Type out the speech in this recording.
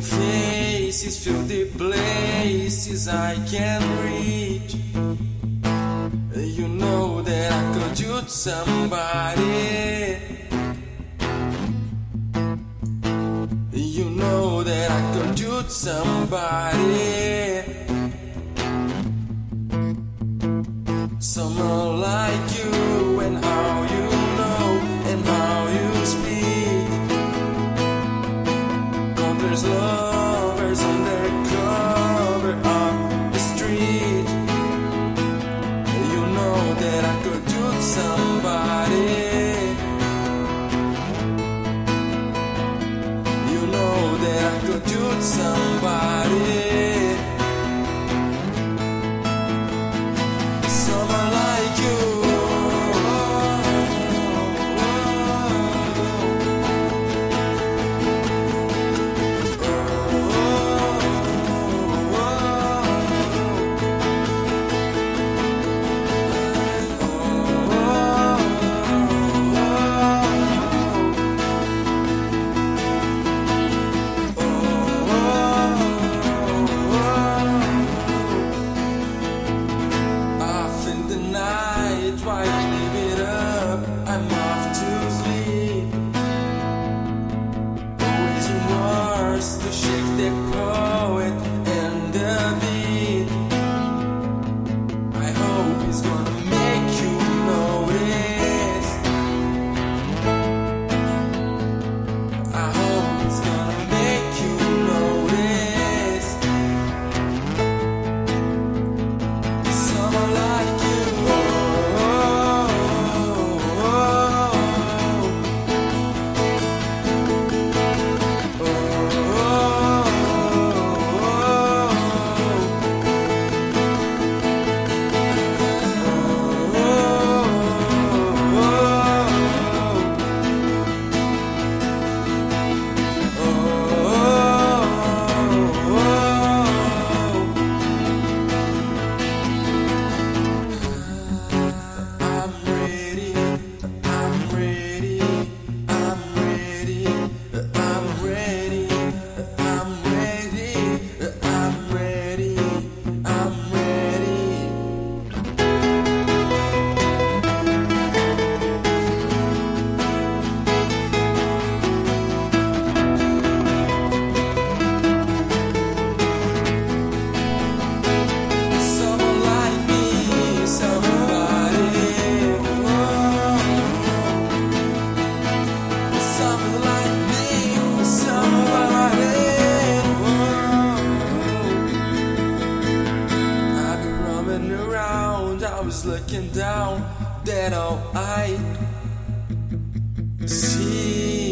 faces fill the places I can reach. You know that I could use somebody. You know that I could use somebody. Someone like you. love. turn around, I was looking down, then all I see.